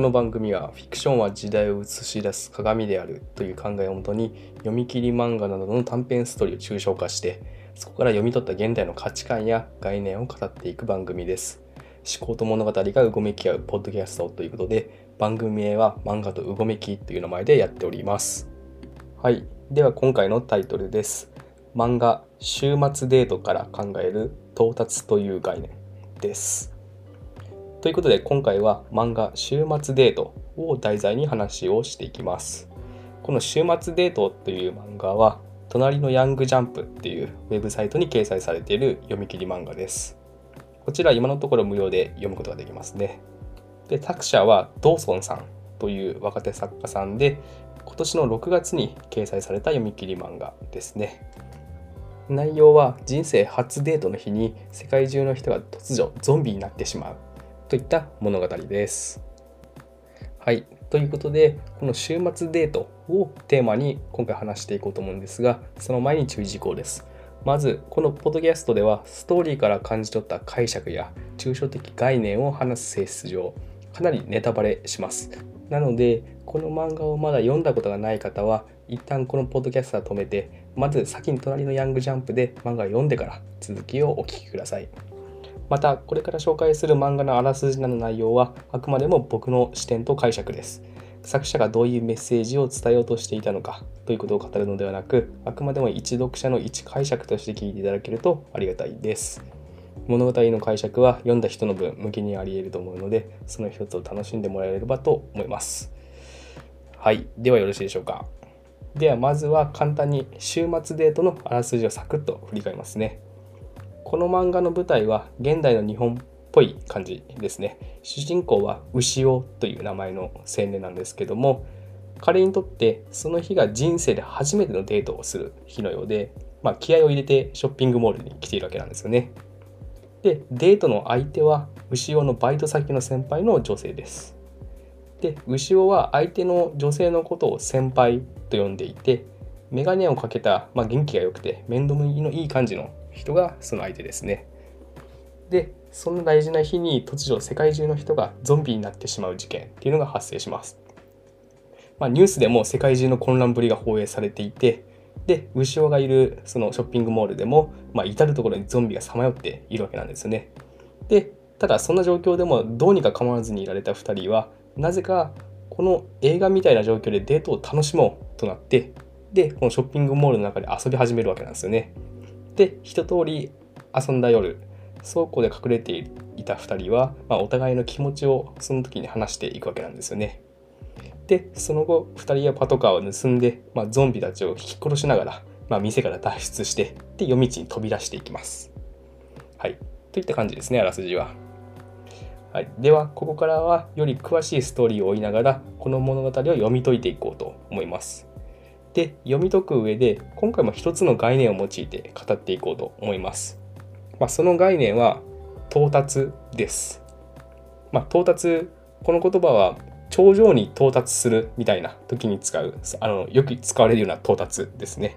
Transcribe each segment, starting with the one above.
この番組はフィクションは時代を映し出す鏡であるという考えをもとに読み切り漫画などの短編ストーリーを抽象化してそこから読み取った現代の価値観や概念を語っていく番組です。思考と物語がうごめき合うポッドキャストということで番組名は漫画とうごめきという名前でやっております。はい。では今回のタイトルです。漫画週末デートから考える到達という概念です。ということで今回は漫画週末デートを題材に話をしていきます。この週末デートという漫画は隣のヤングジャンプっていうウェブサイトに掲載されている読み切り漫画です。こちら今のところ無料で読むことができますね。で、作者はドーソンさんという若手作家さんで、今年の6月に掲載された読み切り漫画ですね。内容は人生初デートの日に世界中の人が突如ゾンビになってしまうといった物語です。はい。ということで、この週末デートをテーマに今回話していこうと思うんですが、その前に注意事項です。まず、このポッドキャストでは、ストーリーから感じ取った解釈や抽象的概念を話す性質上、かなりネタバレします。なので、この漫画をまだ読んだことがない方は、一旦このポッドキャストは止めて、まず先に隣のヤングジャンプで漫画を読んでから続きをお聞きください。また、これから紹介する漫画のあらすじなどの内容は、あくまでも僕の視点と解釈です。作者がどういうメッセージを伝えようとしていたのかということを語るのではなく、あくまでも一読者の一解釈として聞いていただけるとありがたいです。物語の解釈は読んだ人の分向きにあり得ると思うので、その一つを楽しんでもらえればと思います。はい。ではよろしいでしょうか。ではまずは簡単に週末デートのあらすじをサクッと振り返りますね。この漫画の舞台は現代の日本っぽい感じですね。主人公は牛尾という名前の青年なんですけども、彼にとってその日が人生で初めてのデートをする日のようで、まあ、気合を入れてショッピングモールに来ているわけなんですよね。で、デートの相手は牛尾のバイト先の先輩の女性です。で、牛尾は相手の女性のことを先輩と呼んでいて、メガネをかけた、まあ、元気が良くて面倒見のいい感じの人がその相手ですね。で、そんな大事な日に突如世界中の人がゾンビになってしまう事件っていうのが発生します。まあ、ニュースでも世界中の混乱ぶりが放映されていて、で、牛尾がいるそのショッピングモールでも、まあ、至る所にゾンビがさまよっているわけなんですよね。で、ただそんな状況でもどうにか構わずにいられた2人は、なぜかこの映画みたいな状況でデートを楽しもうとなって、で、このショッピングモールの中で遊び始めるわけなんですよね。で一通り遊んだ夜倉庫で隠れていた2人は、まあ、お互いの気持ちをその時に話していくわけなんですよね。でその後2人はパトカーを盗んで、まあ、ゾンビたちを引き殺しながら、まあ、店から脱出してで夜道に飛び出していきます。はい。といった感じですねあらすじは。はい、ではここからはより詳しいストーリーを追いながらこの物語を読み解いていこうと思います。で読み解く上で今回も一つの概念を用いて語っていこうと思います。まあ、その概念は到達です。まあ、到達この言葉は頂上に到達するみたいな時に使うあのよく使われるような到達ですね。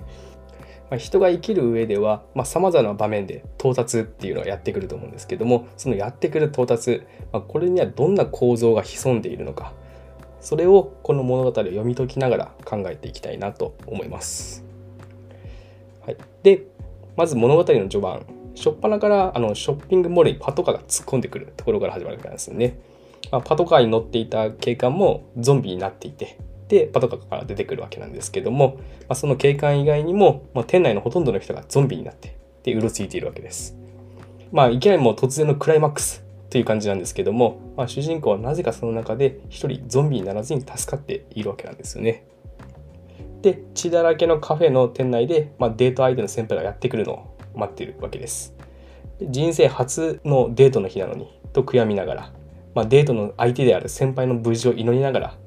まあ、人が生きる上ではさまざ、まな場面で到達っていうのはやってくると思うんですけどもそのやってくる到達、まあ、これにはどんな構造が潜んでいるのかそれをこの物語を読み解きながら考えていきたいなと思います。はい、でまず物語の序盤初っ端からあのショッピングモールにパトカーが突っ込んでくるところから始まるわけなんですよね。まあ、パトカーに乗っていた警官もゾンビになっていてでパトカーから出てくるわけなんですけども、まあ、その警官以外にも、まあ、店内のほとんどの人がゾンビになってでうろついているわけです。まあいきなりもう突然のクライマックスという感じなんですけども、まあ、主人公はなぜかその中で一人ゾンビにならずに助かっているわけなんですよね。で、血だらけのカフェの店内で、まあ、デート相手の先輩がやってくるのを待っているわけです。で人生初のデートの日なのにと悔やみながら、まあ、デートの相手である先輩の無事を祈りながら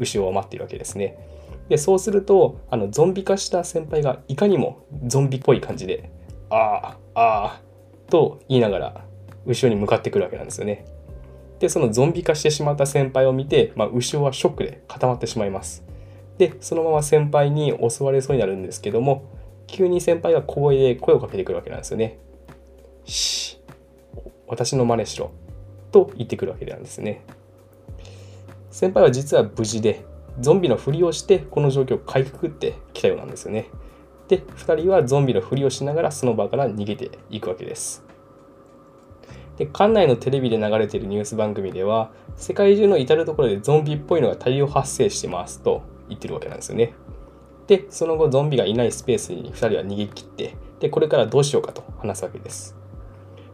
後ろを待っているわけですね。でそうするとあのゾンビ化した先輩がいかにもゾンビっぽい感じで「ああああ」と言いながら後ろに向かってくるわけなんですよね。で、そのゾンビ化してしまった先輩を見て、まあ、後ろはショックで固まってしまいます。で、そのまま先輩に襲われそうになるんですけども、急に先輩が小声で声をかけてくるわけなんですよね。し私の真似しろ。と言ってくるわけなんですね。先輩は実は無事でゾンビのふりをしてこの状況をかいくぐってきたようなんですよね。で2人はゾンビのふりをしながらその場から逃げていくわけです。で館内のテレビで流れているニュース番組では世界中の至る所でゾンビっぽいのが大量発生してますと言ってるわけなんですよね。でその後ゾンビがいないスペースに2人は逃げ切ってでこれからどうしようかと話すわけです。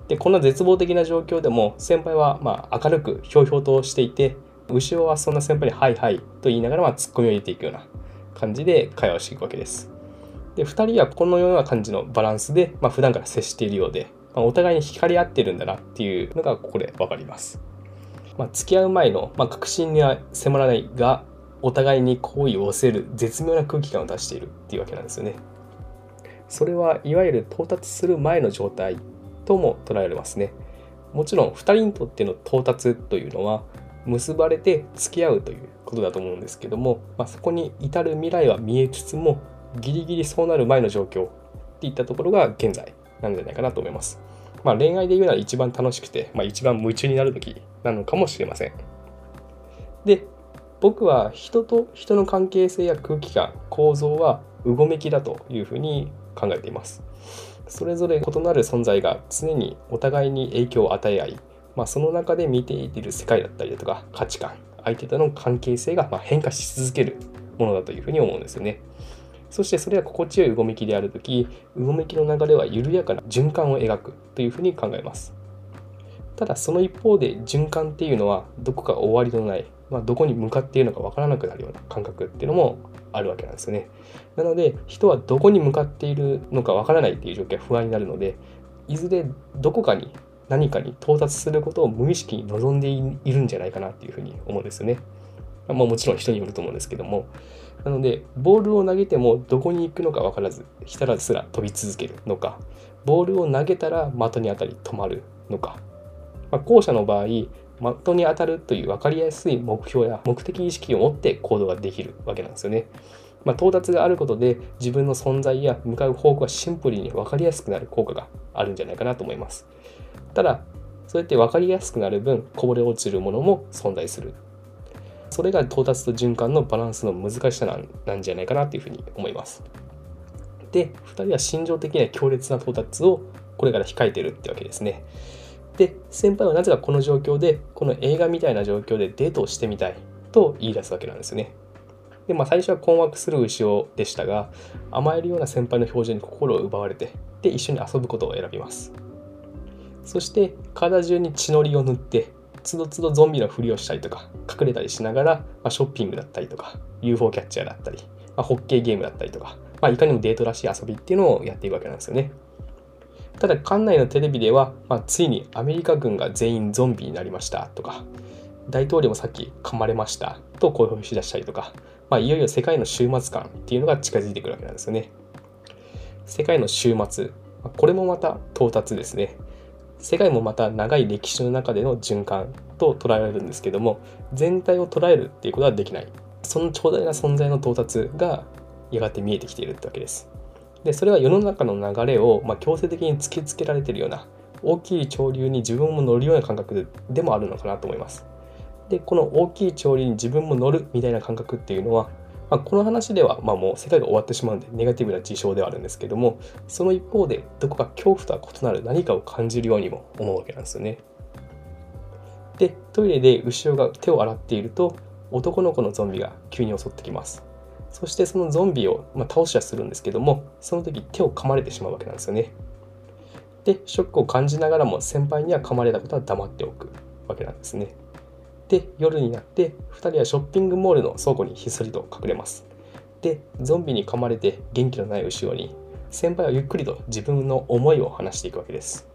でこの絶望的な状況でも先輩はまあ明るくひょうひょうとしていて後ろはそんな先輩に「はいはい」と言いながらまあツッコミを入れていくような感じで会話をしていくわけです。で2人はこのような感じのバランスで、まあ、普段から接しているようで、まあ、お互いに惹かれ合ってるんだなっていうのがここで分かります。まあ、付き合う前の、まあ、確信には迫らないがお互いに好意を寄せる絶妙な空気感を出しているっていうわけなんですよね。それはいわゆる到達する前の状態とも捉えられますね。もちろん2人にとっての到達というのは結ばれて付き合うということだと思うんですけども、まあ、そこに至る未来は見えつつもギリギリそうなる前の状況っていったところが現在なんじゃないかなと思います。まあ、恋愛で言うなら一番楽しくて、まあ、一番夢中になる時なのかもしれません。で僕は人と人の関係性や空気感構造はうごめきだというふうに考えています。それぞれ異なる存在が常にお互いに影響を与え合い、まあ、その中で見ている世界だったりだとか価値観相手との関係性がま変化し続けるものだというふうに思うんですよね。そしてそれは心地よいうごめきであるとき、うごめきの流れは緩やかな循環を描くというふうに考えます。ただその一方で循環っていうのはどこか終わりのない、まあ、どこに向かっているのかわからなくなるような感覚っていうのもあるわけなんですよね。なので人はどこに向かっているのかわからないっていう状況は不安になるのでいずれどこかに何かに到達することを無意識に望んでいるんじゃないかなっていうふうに思うんですよね。まあ、もちろん人によると思うんですけども。なので、ボールを投げてもどこに行くのか分からず、ひたらすら飛び続けるのか、ボールを投げたら的に当たり止まるのか。まあ、後者の場合、的に当たるという分かりやすい目標や目的意識を持って行動ができるわけなんですよね。まあ、到達があることで自分の存在や向かう方向がシンプルに分かりやすくなる効果があるんじゃないかなと思います。ただ、そうやって分かりやすくなる分、こぼれ落ちるものも存在する。それが到達と循環のバランスの難しさなんなんじゃないかなというふうに思います。で、2人は心情的には強烈な到達をこれから控えてるってわけですね。で、先輩はなぜかこの状況で、この映画みたいな状況でデートをしてみたいと言い出すわけなんですよね。で、まあ最初は困惑する牛尾でしたが、甘えるような先輩の表情に心を奪われて、で、一緒に遊ぶことを選びます。そして体中に血のりを塗ってつどつどゾンビのふりをしたりとか隠れたりしながら、まあ、ショッピングだったりとか UFO キャッチャーだったり、まあ、ホッケーゲームだったりとか、まあ、いかにもデートらしい遊びっていうのをやっていくわけなんですよね。ただ館内のテレビでは、まあ、ついにアメリカ軍が全員ゾンビになりましたとか大統領もさっき噛まれましたと公表しだしたりとか、まあ、いよいよ世界の終末感っていうのが近づいてくるわけなんですよね。世界の終末、これもまた到達ですね。世界もまた長い歴史の中での循環と捉えられるんですけども全体を捉えるっていうことはできない。その長大な存在の到達がやがて見えてきているってわけです。でそれは世の中の流れを、まあ、強制的に突きつけられてるような大きい潮流に自分も乗るような感覚でもあるのかなと思います。でこの大きい潮流に自分も乗るみたいな感覚っていうのはまあ、この話では、まあ、もう世界が終わってしまうんでネガティブな事象ではあるんですけどもその一方でどこか恐怖とは異なる何かを感じるようにも思うわけなんですよね。でトイレで後ろが手を洗っていると男の子のゾンビが急に襲ってきます。そしてそのゾンビを、まあ、倒しはするんですけどもその時手を噛まれてしまうわけなんですよね。でショックを感じながらも先輩には噛まれたことは黙っておくわけなんですね。で夜になって2人はショッピングモールの倉庫にひっそりと隠れます。でゾンビに噛まれて元気のない後ろに先輩はゆっくりと自分の思いを話していくわけです。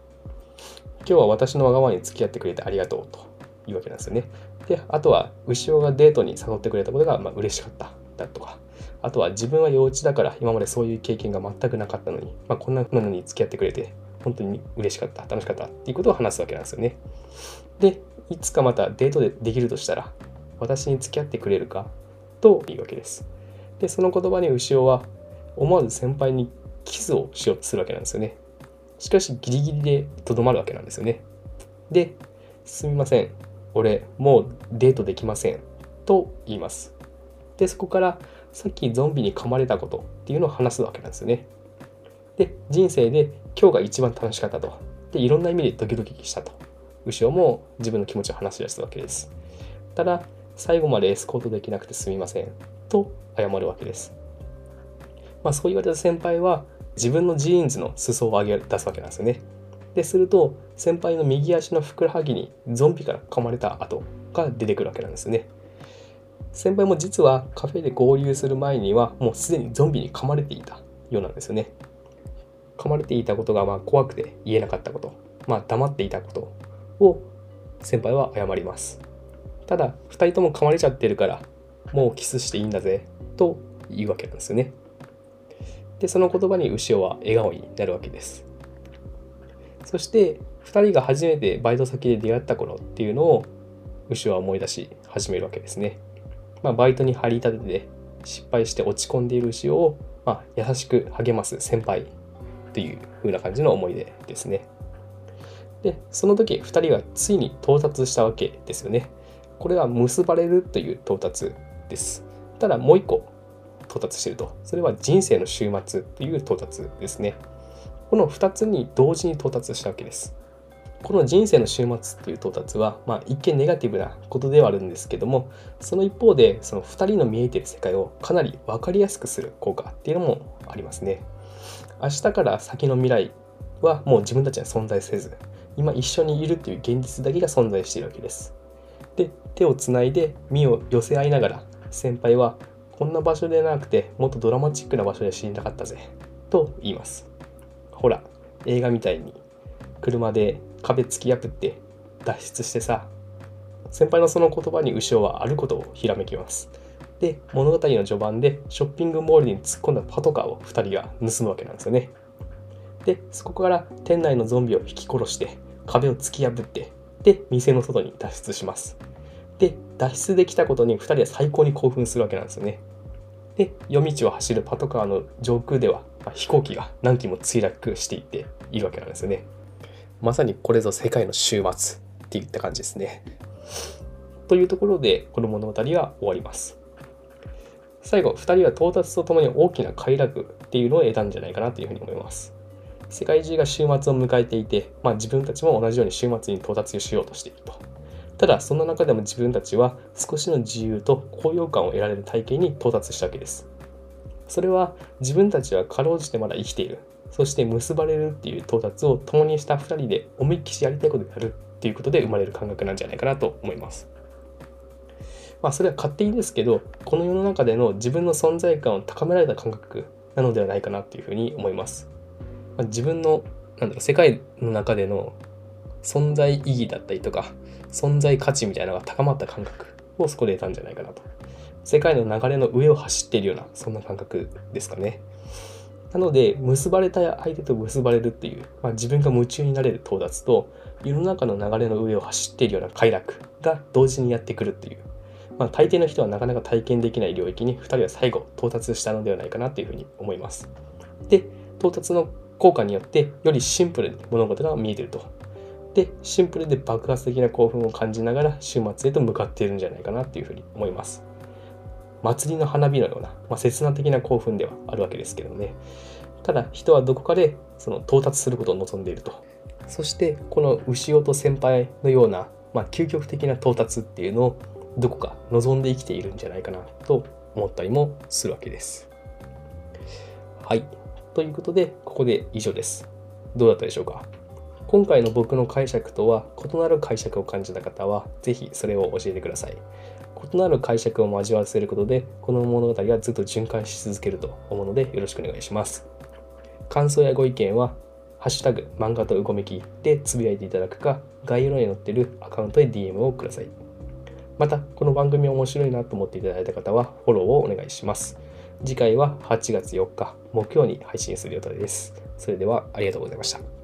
今日は私のわがままに付き合ってくれてありがとうというわけなんですよね。であとは後ろがデートに誘ってくれたことがまあ嬉しかった。だとか。あとは自分は幼稚だから今までそういう経験が全くなかったのに、まあ、こんなのに付き合ってくれて本当に嬉しかった楽しかったっていうことを話すわけなんですよねでいつかまたデートでできるとしたら私に付き合ってくれるかというわけです。で、その言葉に牛尾は思わず先輩にキスをしようとするわけなんですよね。しかしギリギリでとどまるわけなんですよね。で、すみません。俺、もうデートできません。と言います。で、そこからさっきゾンビに噛まれたことっていうのを話すわけなんですよね。で、人生で今日が一番楽しかったと。で、いろんな意味でドキドキしたと。後ろも自分の気持ちを話し出すわけです。ただ、最後までエスコートできなくてすみません。と謝るわけです。まあ、そう言われた先輩は自分のジーンズの裾を上げ出すわけなんですよね。ですると先輩の右足のふくらはぎにゾンビから噛まれた跡が出てくるわけなんですね。先輩も実はカフェで合流する前にはもうすでにゾンビに噛まれていたようなんですよね。噛まれていたことがまあ怖くて言えなかったこと、まあ黙っていたことを先輩は謝ります。ただ2人とも噛まれちゃってるからもうキスしていいんだぜと言うわけなんですよね。でその言葉に牛尾は笑顔になるわけです。そして2人が初めてバイト先で出会った頃っていうのを牛尾は思い出し始めるわけですね。まあ、バイトに張り立てて失敗して落ち込んでいる牛尾を、まあ、優しく励ます先輩という風な感じの思い出ですね。で、その時2人はついに到達したわけですよね。これは結ばれるという到達です。ただもう一個到達していると。それは人生の終末という到達ですね。この2つに同時に到達したわけです。この人生の終末っていう到達は、まあ、一見ネガティブなことではあるんですけどもその一方でその2人の見えている世界をかなり分かりやすくする効果っていうのもありますね。明日から先の未来はもう自分たちには存在せず今一緒にいるっていう現実だけが存在しているわけです。で手をつないで身を寄せ合いながら先輩はこんな場所でなくてもっとドラマチックな場所で死にたかったぜと言いますほら映画みたいに車で壁突き破って脱出してさ先輩のその言葉に後ろはあることをひらめきますで物語の序盤でショッピングモールに突っ込んだパトカーを2人が盗むわけなんですよね。でそこから店内のゾンビを引き殺して壁を突き破ってで店の外に脱出します。で脱出できたことに2人は最高に興奮するわけなんですよね。で夜道を走るパトカーの上空では、まあ、飛行機が何機も墜落していっているわけなんですよね。まさにこれぞ世界の終末っていった感じですね。というところでこの物語は終わります。最後2人は到達とともに大きな快楽っていうのを得たんじゃないかなというふうに思います世界中が終末を迎えていて、まあ、自分たちも同じように終末に到達しようとしていると。ただ、そんな中でも自分たちは少しの自由と高揚感を得られる体験に到達したわけです。それは自分たちはかろうじてまだ生きている。そして結ばれるっていう到達を共にした2人で思いっきしやりたいことをやるっていうことで生まれる感覚なんじゃないかなと思います。まあそれは勝手にですけど、この世の中での自分の存在感を高められた感覚なのではないかなっていうふうに思います。まあ、自分のなんだろう世界の中での存在意義だったりとか存在価値みたいなのが高まった感覚をそこで得たんじゃないかなと世界の流れの上を走っているようなそんな感覚ですかねなので結ばれた相手と結ばれるっていう、まあ、自分が夢中になれる到達と世の中の流れの上を走っているような快楽が同時にやってくるっていう、まあ、大抵の人はなかなか体験できない領域に2人は最後到達したのではないかなというふうに思いますで到達の効果によってよりシンプルに物事が見えてると。で、シンプルで爆発的な興奮を感じながら終末へと向かっているんじゃないかなっていうふうに思います。祭りの花火のような、まあ、刹那的な興奮ではあるわけですけどね。ただ人はどこかでその到達することを望んでいると。そしてこの牛尾と先輩のような、まあ、究極的な到達っていうのをどこか望んで生きているんじゃないかなと思ったりもするわけです。はい。ということで、ここで以上です。どうだったでしょうか？今回の僕の解釈とは異なる解釈を感じた方は、ぜひそれを教えてください。異なる解釈を交わせることで、この物語がずっと循環し続けると思うので、よろしくお願いします。感想やご意見は、ハッシュタグ漫画とうごめきでつぶやいていただくか、概要欄に載ってるアカウントで DM をください。また、この番組面白いなと思っていただいた方は、フォローをお願いします。次回は8月4日木曜に配信する予定です。それではありがとうございました。